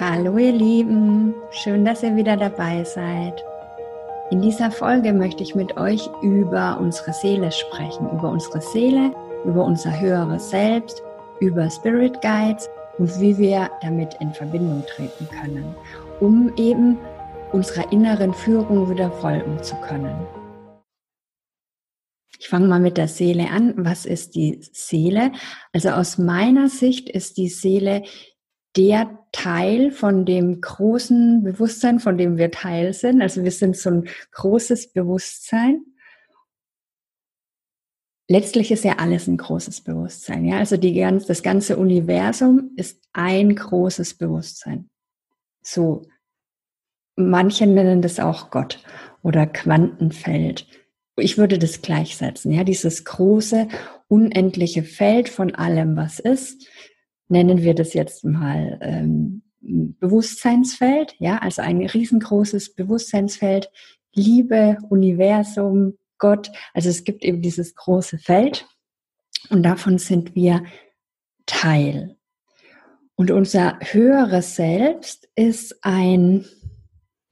Hallo ihr Lieben, schön, dass ihr wieder dabei seid. In dieser Folge möchte ich mit euch über unsere Seele sprechen, über unsere Seele, über unser höheres Selbst, über Spirit Guides und wie wir damit in Verbindung treten können, um eben unserer inneren Führung wieder folgen zu können. Ich fange mal mit der Seele an. Was ist die Seele? Also aus meiner Sicht ist die Seele der Teil von dem großen Bewusstsein, von dem wir Teil sind. Also wir sind so ein großes Bewusstsein. Letztlich ist ja alles ein großes Bewusstsein. Ja, also die das ganze Universum ist ein großes Bewusstsein. So, manche nennen das auch Gott oder Quantenfeld. Ich würde das gleichsetzen. Ja, dieses große, unendliche Feld von allem, was ist nennen wir das jetzt mal ähm, Bewusstseinsfeld, ja, also ein riesengroßes Bewusstseinsfeld, Liebe, Universum, Gott, also es gibt eben dieses große Feld und davon sind wir Teil. Und unser höheres Selbst ist ein,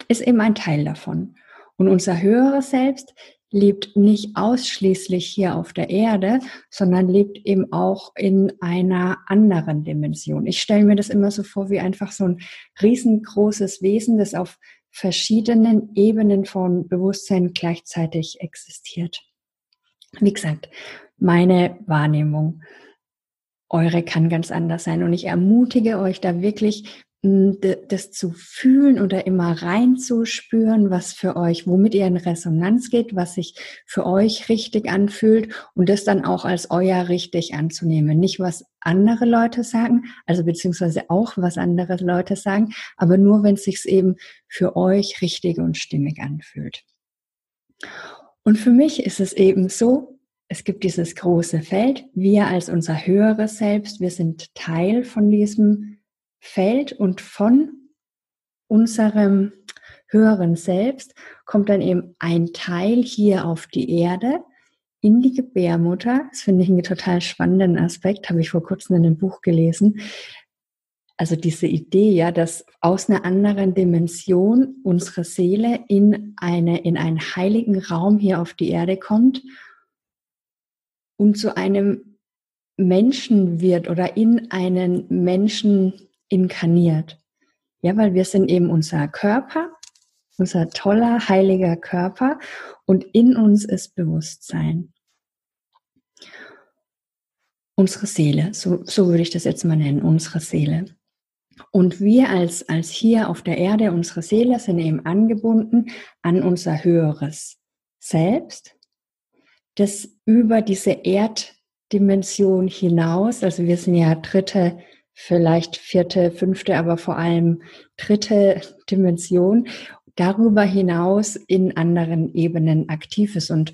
ist eben ein Teil davon. Und unser höheres Selbst lebt nicht ausschließlich hier auf der Erde, sondern lebt eben auch in einer anderen Dimension. Ich stelle mir das immer so vor wie einfach so ein riesengroßes Wesen, das auf verschiedenen Ebenen von Bewusstsein gleichzeitig existiert. Wie gesagt, meine Wahrnehmung, eure kann ganz anders sein. Und ich ermutige euch da wirklich das zu fühlen oder immer reinzuspüren, was für euch, womit ihr in Resonanz geht, was sich für euch richtig anfühlt und das dann auch als euer richtig anzunehmen. Nicht was andere Leute sagen, also beziehungsweise auch was andere Leute sagen, aber nur wenn es sich eben für euch richtig und stimmig anfühlt. Und für mich ist es eben so, es gibt dieses große Feld, wir als unser höheres Selbst, wir sind Teil von diesem Feld und von unserem höheren Selbst kommt dann eben ein Teil hier auf die Erde in die Gebärmutter. Das finde ich einen total spannenden Aspekt, habe ich vor kurzem in einem Buch gelesen. Also diese Idee, ja, dass aus einer anderen Dimension unsere Seele in eine, in einen heiligen Raum hier auf die Erde kommt und zu einem Menschen wird oder in einen Menschen inkarniert. Ja, weil wir sind eben unser Körper, unser toller, heiliger Körper und in uns ist Bewusstsein. Unsere Seele, so, so würde ich das jetzt mal nennen, unsere Seele. Und wir als, als hier auf der Erde, unsere Seele, sind eben angebunden an unser höheres Selbst, das über diese Erddimension hinaus, also wir sind ja dritte vielleicht vierte, fünfte, aber vor allem dritte Dimension darüber hinaus in anderen Ebenen aktiv ist und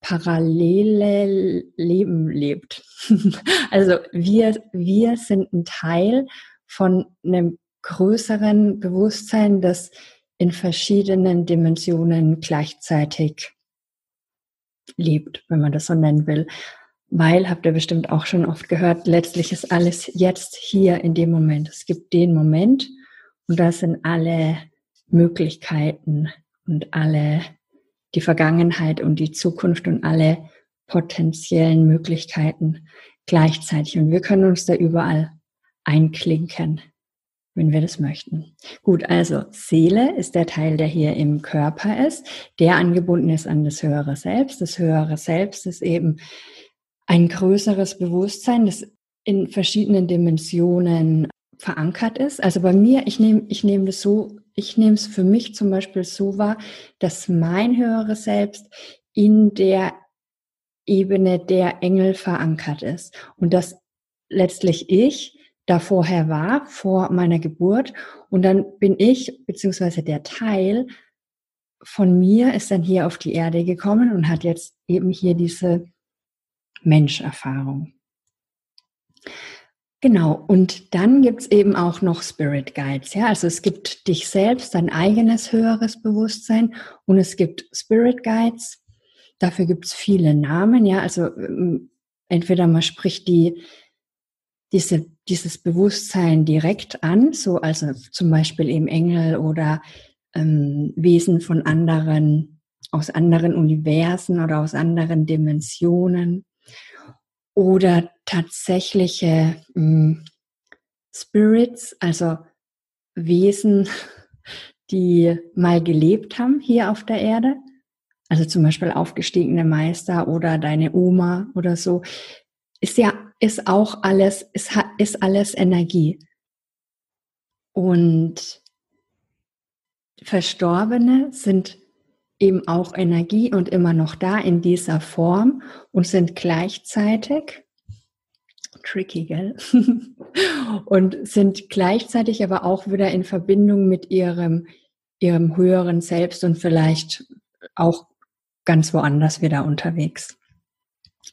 parallele Leben lebt. also wir, wir sind ein Teil von einem größeren Bewusstsein, das in verschiedenen Dimensionen gleichzeitig lebt, wenn man das so nennen will. Weil, habt ihr bestimmt auch schon oft gehört, letztlich ist alles jetzt hier in dem Moment. Es gibt den Moment und da sind alle Möglichkeiten und alle die Vergangenheit und die Zukunft und alle potenziellen Möglichkeiten gleichzeitig. Und wir können uns da überall einklinken, wenn wir das möchten. Gut, also Seele ist der Teil, der hier im Körper ist, der angebunden ist an das höhere Selbst. Das höhere Selbst ist eben ein größeres Bewusstsein, das in verschiedenen Dimensionen verankert ist. Also bei mir, ich nehme ich nehme das so, ich nehme es für mich zum Beispiel so wahr, dass mein höheres Selbst in der Ebene der Engel verankert ist und dass letztlich ich da vorher war, vor meiner Geburt und dann bin ich, beziehungsweise der Teil von mir ist dann hier auf die Erde gekommen und hat jetzt eben hier diese Menscherfahrung. Genau, und dann gibt es eben auch noch Spirit Guides. Ja? Also es gibt dich selbst, dein eigenes höheres Bewusstsein und es gibt Spirit Guides. Dafür gibt es viele Namen. Ja, also ähm, entweder man spricht die diese, dieses Bewusstsein direkt an, so also zum Beispiel eben Engel oder ähm, Wesen von anderen, aus anderen Universen oder aus anderen Dimensionen oder tatsächliche ähm, Spirits, also Wesen, die mal gelebt haben hier auf der Erde, also zum Beispiel aufgestiegene Meister oder deine Oma oder so, ist ja, ist auch alles, ist, ist alles Energie. Und Verstorbene sind eben auch Energie und immer noch da in dieser Form und sind gleichzeitig tricky, gell? und sind gleichzeitig aber auch wieder in Verbindung mit ihrem, ihrem höheren Selbst und vielleicht auch ganz woanders wieder unterwegs.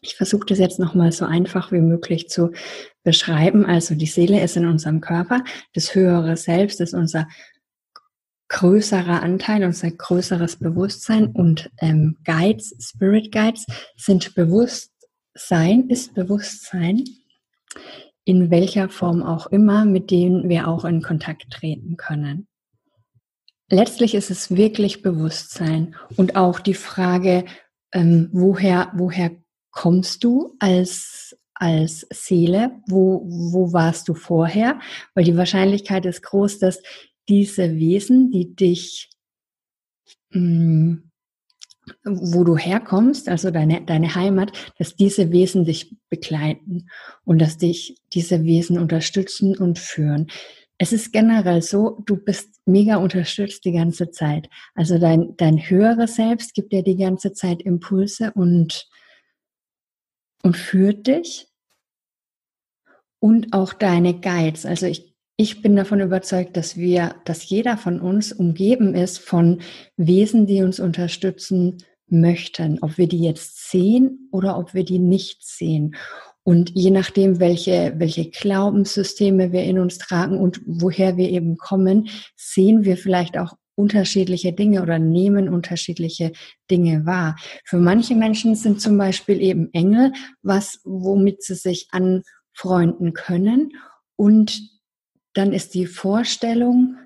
Ich versuche das jetzt nochmal so einfach wie möglich zu beschreiben. Also die Seele ist in unserem Körper, das höhere Selbst ist unser größerer Anteil, unser größeres Bewusstsein und ähm, Guides, Spirit Guides sind Bewusstsein, ist Bewusstsein, in welcher Form auch immer, mit denen wir auch in Kontakt treten können. Letztlich ist es wirklich Bewusstsein und auch die Frage, ähm, woher, woher kommst du als, als Seele? Wo, wo warst du vorher? Weil die Wahrscheinlichkeit ist groß, dass diese Wesen, die dich, mh, mm, wo du herkommst, also deine, deine Heimat, dass diese Wesen dich begleiten und dass dich diese Wesen unterstützen und führen. Es ist generell so, du bist mega unterstützt die ganze Zeit. Also dein, dein höheres Selbst gibt dir die ganze Zeit Impulse und, und führt dich. Und auch deine Guides. Also ich ich bin davon überzeugt, dass wir, dass jeder von uns umgeben ist von Wesen, die uns unterstützen möchten, ob wir die jetzt sehen oder ob wir die nicht sehen. Und je nachdem, welche, welche Glaubenssysteme wir in uns tragen und woher wir eben kommen, sehen wir vielleicht auch unterschiedliche Dinge oder nehmen unterschiedliche Dinge wahr. Für manche Menschen sind zum Beispiel eben Engel, was, womit sie sich anfreunden können. Und dann ist die Vorstellung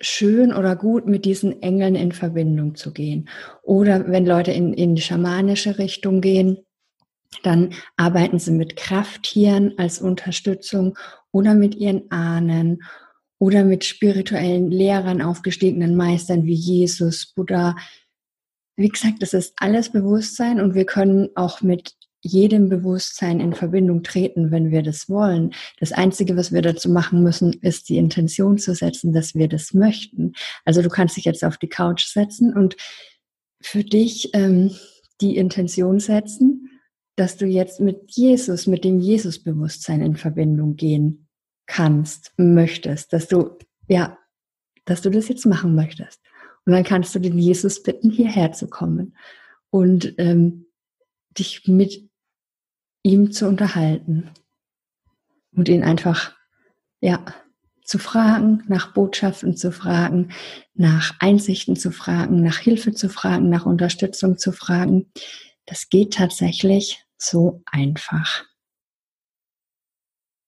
schön oder gut, mit diesen Engeln in Verbindung zu gehen. Oder wenn Leute in, in die schamanische Richtung gehen, dann arbeiten sie mit Krafttieren als Unterstützung oder mit ihren Ahnen oder mit spirituellen Lehrern, aufgestiegenen Meistern wie Jesus, Buddha. Wie gesagt, das ist alles Bewusstsein und wir können auch mit jedem Bewusstsein in Verbindung treten, wenn wir das wollen. Das Einzige, was wir dazu machen müssen, ist die Intention zu setzen, dass wir das möchten. Also du kannst dich jetzt auf die Couch setzen und für dich ähm, die Intention setzen, dass du jetzt mit Jesus, mit dem Jesus-Bewusstsein in Verbindung gehen kannst, möchtest, dass du, ja, dass du das jetzt machen möchtest. Und dann kannst du den Jesus bitten, hierher zu kommen und ähm, dich mit ihm zu unterhalten und ihn einfach, ja, zu fragen, nach Botschaften zu fragen, nach Einsichten zu fragen, nach Hilfe zu fragen, nach Unterstützung zu fragen. Das geht tatsächlich so einfach.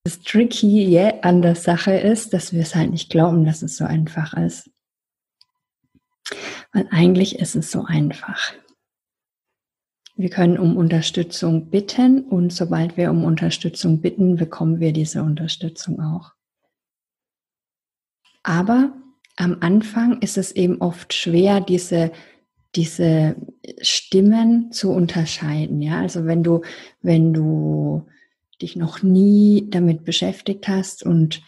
Das Tricky an der Sache ist, dass wir es halt nicht glauben, dass es so einfach ist. Weil eigentlich ist es so einfach. Wir können um Unterstützung bitten und sobald wir um Unterstützung bitten, bekommen wir diese Unterstützung auch. Aber am Anfang ist es eben oft schwer, diese, diese Stimmen zu unterscheiden. Ja, also wenn du, wenn du dich noch nie damit beschäftigt hast und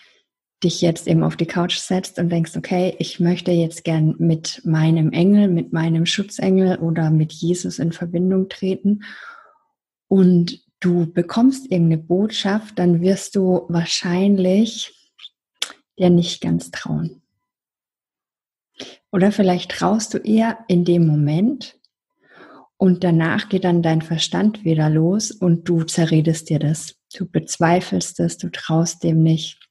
dich jetzt eben auf die Couch setzt und denkst, okay, ich möchte jetzt gern mit meinem Engel, mit meinem Schutzengel oder mit Jesus in Verbindung treten und du bekommst irgendeine Botschaft, dann wirst du wahrscheinlich dir nicht ganz trauen. Oder vielleicht traust du eher in dem Moment und danach geht dann dein Verstand wieder los und du zerredest dir das. Du bezweifelst es, du traust dem nicht.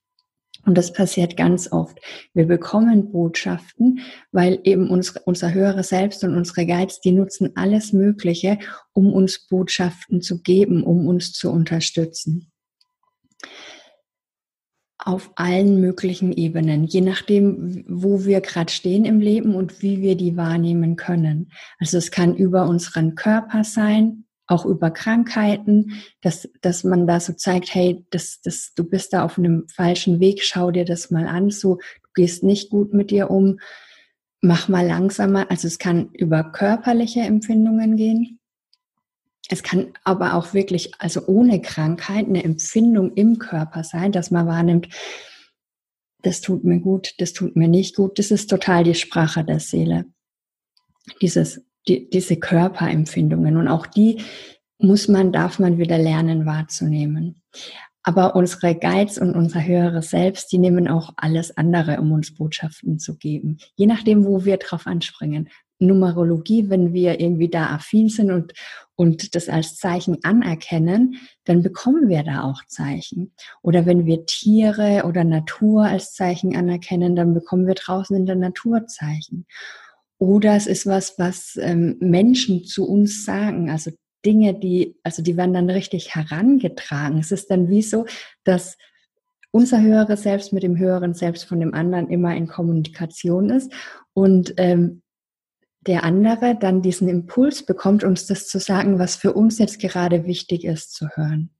Und das passiert ganz oft. Wir bekommen Botschaften, weil eben uns, unser höheres Selbst und unsere Guides, die nutzen alles Mögliche, um uns Botschaften zu geben, um uns zu unterstützen. auf allen möglichen Ebenen, je nachdem, wo wir gerade stehen im Leben und wie wir die wahrnehmen können. Also es kann über unseren Körper sein, auch über Krankheiten, dass, dass man da so zeigt, hey, das, das, du bist da auf einem falschen Weg, schau dir das mal an, so, du gehst nicht gut mit dir um, mach mal langsamer. Also es kann über körperliche Empfindungen gehen. Es kann aber auch wirklich, also ohne Krankheit, eine Empfindung im Körper sein, dass man wahrnimmt, das tut mir gut, das tut mir nicht gut. Das ist total die Sprache der Seele. Dieses, die, diese Körperempfindungen. Und auch die muss man, darf man wieder lernen wahrzunehmen. Aber unsere Guides und unser höheres Selbst, die nehmen auch alles andere, um uns Botschaften zu geben. Je nachdem, wo wir drauf anspringen. Numerologie, wenn wir irgendwie da affin sind und, und das als Zeichen anerkennen, dann bekommen wir da auch Zeichen. Oder wenn wir Tiere oder Natur als Zeichen anerkennen, dann bekommen wir draußen in der Natur Zeichen. Oder es ist was, was ähm, Menschen zu uns sagen, also Dinge, die, also die werden dann richtig herangetragen. Es ist dann wie so, dass unser höheres Selbst mit dem höheren Selbst von dem anderen immer in Kommunikation ist und ähm, der andere dann diesen Impuls bekommt, uns das zu sagen, was für uns jetzt gerade wichtig ist zu hören.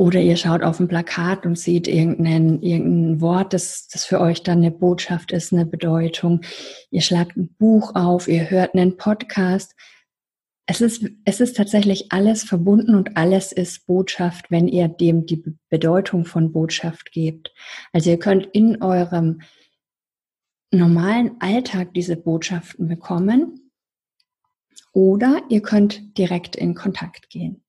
Oder ihr schaut auf ein Plakat und seht irgendein, irgendein Wort, das, das für euch dann eine Botschaft ist, eine Bedeutung. Ihr schlagt ein Buch auf, ihr hört einen Podcast es ist, es ist tatsächlich alles verbunden und alles ist Botschaft, wenn ihr dem die Bedeutung von Botschaft gebt. Also ihr könnt in eurem normalen Alltag diese Botschaften bekommen oder ihr könnt direkt in Kontakt gehen.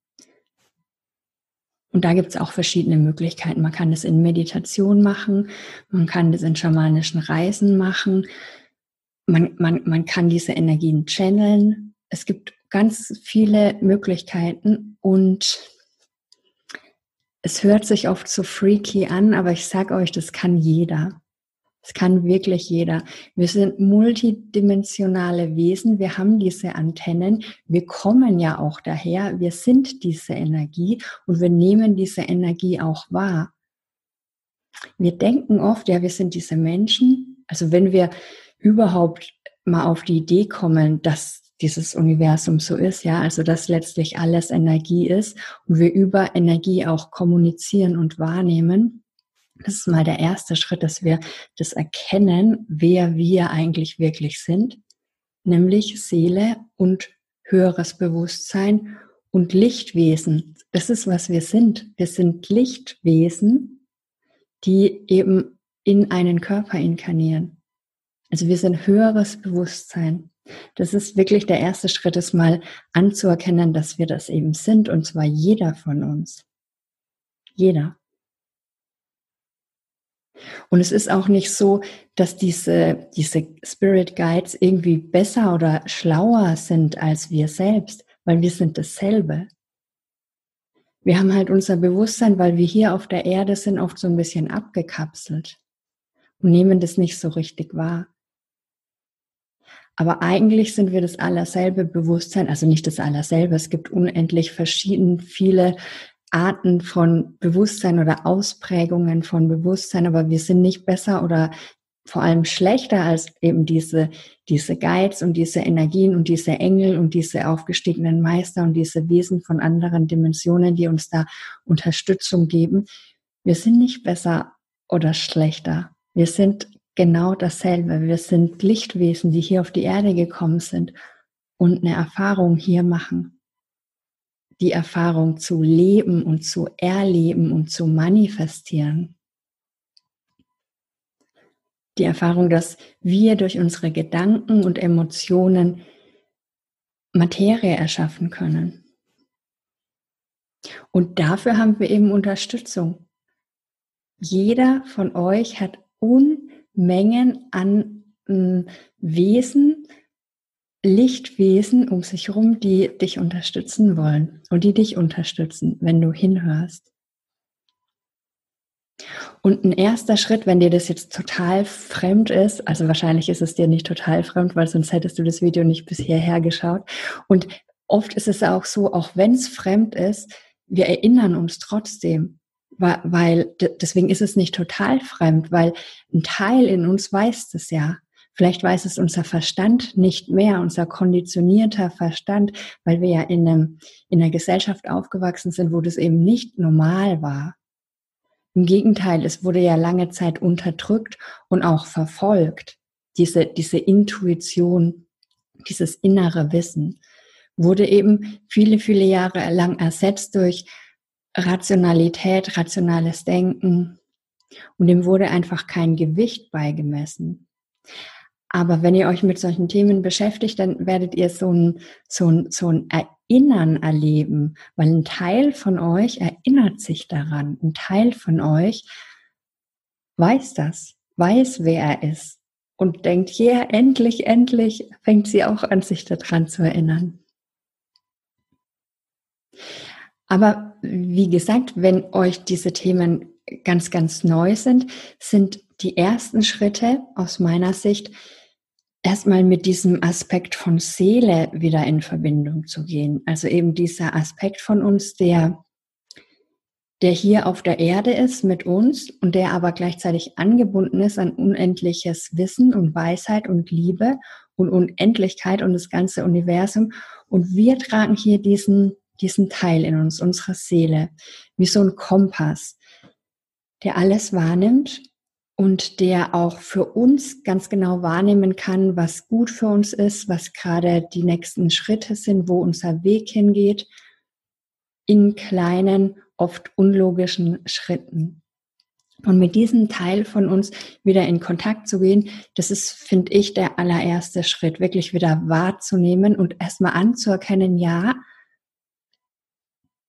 Und da gibt es auch verschiedene Möglichkeiten. Man kann das in Meditation machen, man kann das in schamanischen Reisen machen, man, man, man kann diese Energien channeln. Es gibt ganz viele Möglichkeiten und es hört sich oft so freaky an, aber ich sage euch, das kann jeder. Das kann wirklich jeder. Wir sind multidimensionale Wesen. Wir haben diese Antennen. Wir kommen ja auch daher. Wir sind diese Energie und wir nehmen diese Energie auch wahr. Wir denken oft, ja, wir sind diese Menschen. Also wenn wir überhaupt mal auf die Idee kommen, dass dieses Universum so ist, ja, also dass letztlich alles Energie ist und wir über Energie auch kommunizieren und wahrnehmen. Das ist mal der erste Schritt, dass wir das erkennen, wer wir eigentlich wirklich sind, nämlich Seele und höheres Bewusstsein und Lichtwesen. Das ist, was wir sind. Wir sind Lichtwesen, die eben in einen Körper inkarnieren. Also wir sind höheres Bewusstsein. Das ist wirklich der erste Schritt, es mal anzuerkennen, dass wir das eben sind, und zwar jeder von uns. Jeder. Und es ist auch nicht so, dass diese, diese Spirit Guides irgendwie besser oder schlauer sind als wir selbst, weil wir sind dasselbe. Wir haben halt unser Bewusstsein, weil wir hier auf der Erde sind, oft so ein bisschen abgekapselt und nehmen das nicht so richtig wahr. Aber eigentlich sind wir das allerselbe Bewusstsein, also nicht das allerselbe. Es gibt unendlich verschieden viele Arten von Bewusstsein oder Ausprägungen von Bewusstsein, aber wir sind nicht besser oder vor allem schlechter als eben diese, diese Guides und diese Energien und diese Engel und diese aufgestiegenen Meister und diese Wesen von anderen Dimensionen, die uns da Unterstützung geben. Wir sind nicht besser oder schlechter. Wir sind genau dasselbe. Wir sind Lichtwesen, die hier auf die Erde gekommen sind und eine Erfahrung hier machen. Die Erfahrung zu leben und zu erleben und zu manifestieren. Die Erfahrung, dass wir durch unsere Gedanken und Emotionen Materie erschaffen können. Und dafür haben wir eben Unterstützung. Jeder von euch hat un Mengen an äh, Wesen, Lichtwesen um sich herum, die dich unterstützen wollen und die dich unterstützen, wenn du hinhörst. Und ein erster Schritt, wenn dir das jetzt total fremd ist, also wahrscheinlich ist es dir nicht total fremd, weil sonst hättest du das Video nicht bis hierher geschaut. Und oft ist es auch so, auch wenn es fremd ist, wir erinnern uns trotzdem, weil deswegen ist es nicht total fremd, weil ein Teil in uns weiß das ja. Vielleicht weiß es unser Verstand nicht mehr, unser konditionierter Verstand, weil wir ja in, einem, in einer Gesellschaft aufgewachsen sind, wo das eben nicht normal war. Im Gegenteil, es wurde ja lange Zeit unterdrückt und auch verfolgt. Diese, diese Intuition, dieses innere Wissen wurde eben viele, viele Jahre lang ersetzt durch Rationalität, rationales Denken. Und dem wurde einfach kein Gewicht beigemessen. Aber wenn ihr euch mit solchen Themen beschäftigt, dann werdet ihr so ein, so ein, so ein Erinnern erleben, weil ein Teil von euch erinnert sich daran. Ein Teil von euch weiß das, weiß, wer er ist und denkt, ja, yeah, endlich, endlich fängt sie auch an, sich daran zu erinnern. Aber wie gesagt, wenn euch diese Themen ganz, ganz neu sind, sind die ersten Schritte aus meiner Sicht erstmal mit diesem Aspekt von Seele wieder in Verbindung zu gehen. Also eben dieser Aspekt von uns, der, der hier auf der Erde ist mit uns und der aber gleichzeitig angebunden ist an unendliches Wissen und Weisheit und Liebe und Unendlichkeit und das ganze Universum. Und wir tragen hier diesen, diesen Teil in uns, unsere Seele, wie so ein Kompass, der alles wahrnimmt und der auch für uns ganz genau wahrnehmen kann, was gut für uns ist, was gerade die nächsten Schritte sind, wo unser Weg hingeht, in kleinen, oft unlogischen Schritten. Und mit diesem Teil von uns wieder in Kontakt zu gehen, das ist, finde ich, der allererste Schritt, wirklich wieder wahrzunehmen und erstmal anzuerkennen, ja,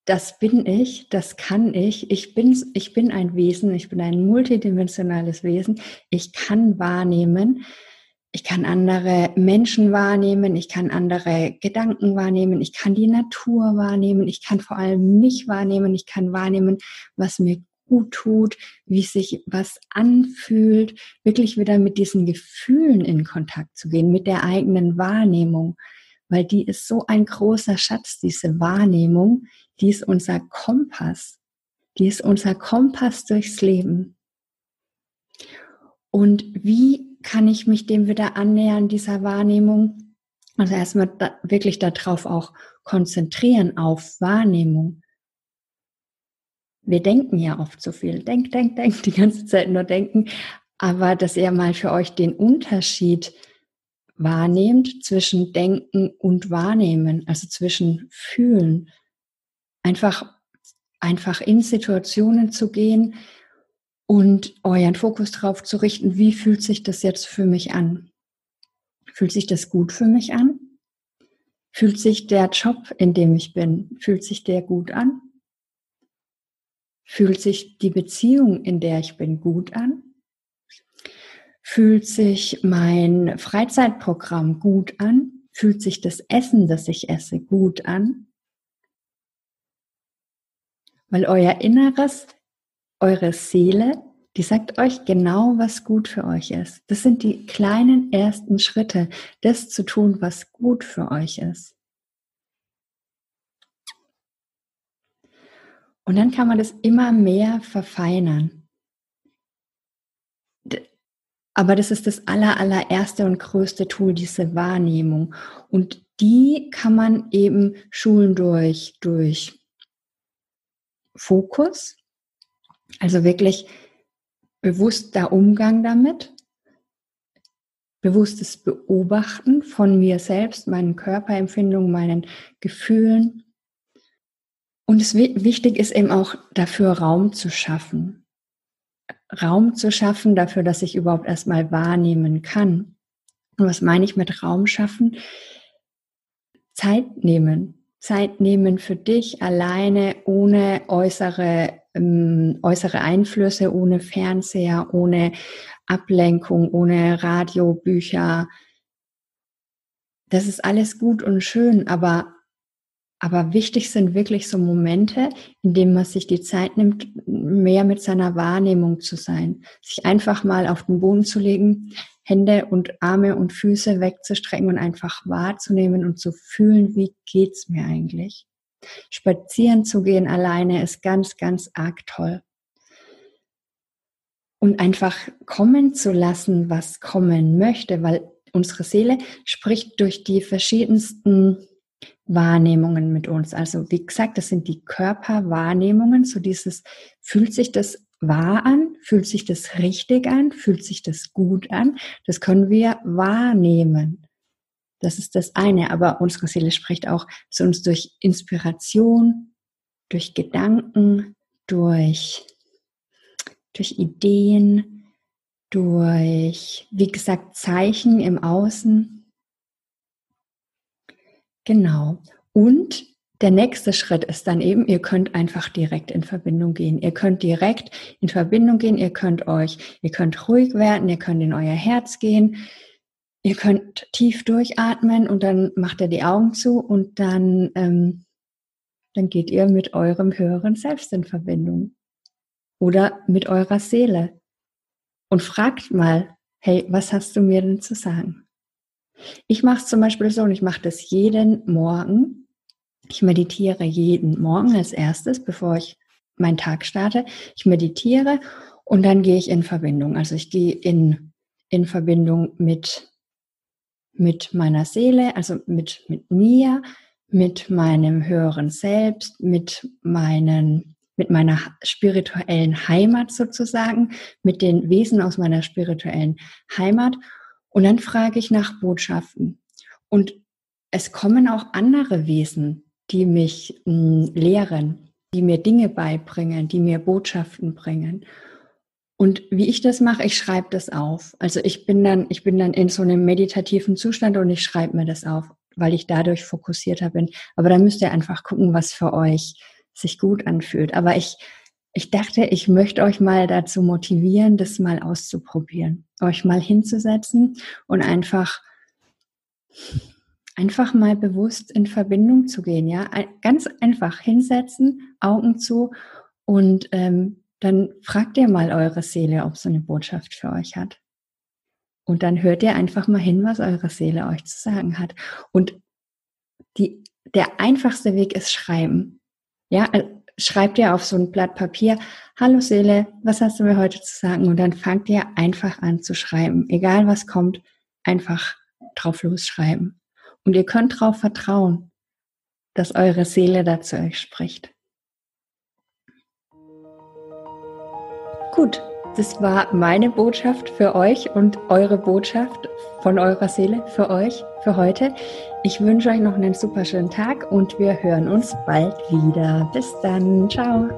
das bin ich, das kann ich. Ich bin, ich bin ein Wesen, ich bin ein multidimensionales Wesen. Ich kann wahrnehmen. Ich kann andere Menschen wahrnehmen, ich kann andere Gedanken wahrnehmen, ich kann die Natur wahrnehmen, ich kann vor allem mich wahrnehmen, ich kann wahrnehmen, was mir gut tut, wie sich was anfühlt, wirklich wieder mit diesen Gefühlen in Kontakt zu gehen, mit der eigenen Wahrnehmung, weil die ist so ein großer Schatz, diese Wahrnehmung, die ist unser Kompass. Die ist unser Kompass durchs Leben. Und wie kann ich mich dem wieder annähern, dieser Wahrnehmung? Also erstmal da, wirklich darauf auch konzentrieren, auf Wahrnehmung. Wir denken ja oft so viel. Denk, denk, denk, die ganze Zeit nur denken. Aber dass ihr mal für euch den Unterschied wahrnehmt zwischen Denken und Wahrnehmen, also zwischen Fühlen einfach, einfach in Situationen zu gehen und euren Fokus darauf zu richten, wie fühlt sich das jetzt für mich an? Fühlt sich das gut für mich an? Fühlt sich der Job, in dem ich bin, fühlt sich der gut an? Fühlt sich die Beziehung, in der ich bin, gut an? Fühlt sich mein Freizeitprogramm gut an? Fühlt sich das Essen, das ich esse, gut an? Weil euer Inneres, eure Seele, die sagt euch genau, was gut für euch ist. Das sind die kleinen ersten Schritte, das zu tun, was gut für euch ist. Und dann kann man das immer mehr verfeinern. Aber das ist das aller, allererste und größte Tool, diese Wahrnehmung. Und die kann man eben schulen durch, durch Fokus, also wirklich bewusster Umgang damit, bewusstes Beobachten von mir selbst, meinen Körperempfindungen, meinen Gefühlen. Und es wichtig ist eben auch dafür Raum zu schaffen. Raum zu schaffen dafür, dass ich überhaupt erstmal wahrnehmen kann. Und was meine ich mit Raum schaffen? Zeit nehmen. Zeit nehmen für dich alleine, ohne äußere, ähm, äußere Einflüsse, ohne Fernseher, ohne Ablenkung, ohne Radio, Bücher. Das ist alles gut und schön, aber, aber wichtig sind wirklich so Momente, in denen man sich die Zeit nimmt, mehr mit seiner Wahrnehmung zu sein. Sich einfach mal auf den Boden zu legen, Hände und Arme und Füße wegzustrecken und einfach wahrzunehmen und zu fühlen, wie geht's mir eigentlich? Spazieren zu gehen alleine ist ganz, ganz arg toll. Und einfach kommen zu lassen, was kommen möchte, weil unsere Seele spricht durch die verschiedensten Wahrnehmungen mit uns. Also wie gesagt, das sind die Körperwahrnehmungen, so dieses, fühlt sich das wahr an, fühlt sich das richtig an, fühlt sich das gut an, das können wir wahrnehmen. Das ist das eine, aber unsere Seele spricht auch zu uns durch Inspiration, durch Gedanken, durch, durch Ideen, durch, wie gesagt, Zeichen im Außen. Genau. Und der nächste Schritt ist dann eben, ihr könnt einfach direkt in Verbindung gehen. Ihr könnt direkt in Verbindung gehen, ihr könnt euch, ihr könnt ruhig werden, ihr könnt in euer Herz gehen, ihr könnt tief durchatmen und dann macht ihr die Augen zu und dann, ähm, dann geht ihr mit eurem höheren Selbst in Verbindung oder mit eurer Seele und fragt mal, hey, was hast du mir denn zu sagen? Ich mache es zum Beispiel so und ich mache das jeden Morgen. Ich meditiere jeden Morgen als erstes, bevor ich meinen Tag starte. Ich meditiere und dann gehe ich in Verbindung. Also ich gehe in, in Verbindung mit, mit meiner Seele, also mit, mit mir, mit meinem höheren Selbst, mit meinen mit meiner spirituellen Heimat sozusagen, mit den Wesen aus meiner spirituellen Heimat und dann frage ich nach Botschaften. Und es kommen auch andere Wesen, die mich hm, lehren, die mir Dinge beibringen, die mir Botschaften bringen. Und wie ich das mache, ich schreibe das auf. Also ich bin dann, ich bin dann in so einem meditativen Zustand und ich schreibe mir das auf, weil ich dadurch fokussierter bin. Aber da müsst ihr einfach gucken, was für euch sich gut anfühlt. Aber ich, ich dachte, ich möchte euch mal dazu motivieren, das mal auszuprobieren, euch mal hinzusetzen und einfach, einfach mal bewusst in Verbindung zu gehen, ja, ganz einfach hinsetzen, Augen zu und ähm, dann fragt ihr mal eure Seele, ob sie eine Botschaft für euch hat. Und dann hört ihr einfach mal hin, was eure Seele euch zu sagen hat. Und die, der einfachste Weg ist schreiben. Ja, schreibt ihr auf so ein Blatt Papier, hallo Seele, was hast du mir heute zu sagen? Und dann fangt ihr einfach an zu schreiben. Egal was kommt, einfach drauf losschreiben. Und ihr könnt darauf vertrauen, dass eure Seele dazu euch spricht. Gut, das war meine Botschaft für euch und eure Botschaft von eurer Seele für euch für heute. Ich wünsche euch noch einen super schönen Tag und wir hören uns bald wieder. Bis dann. Ciao.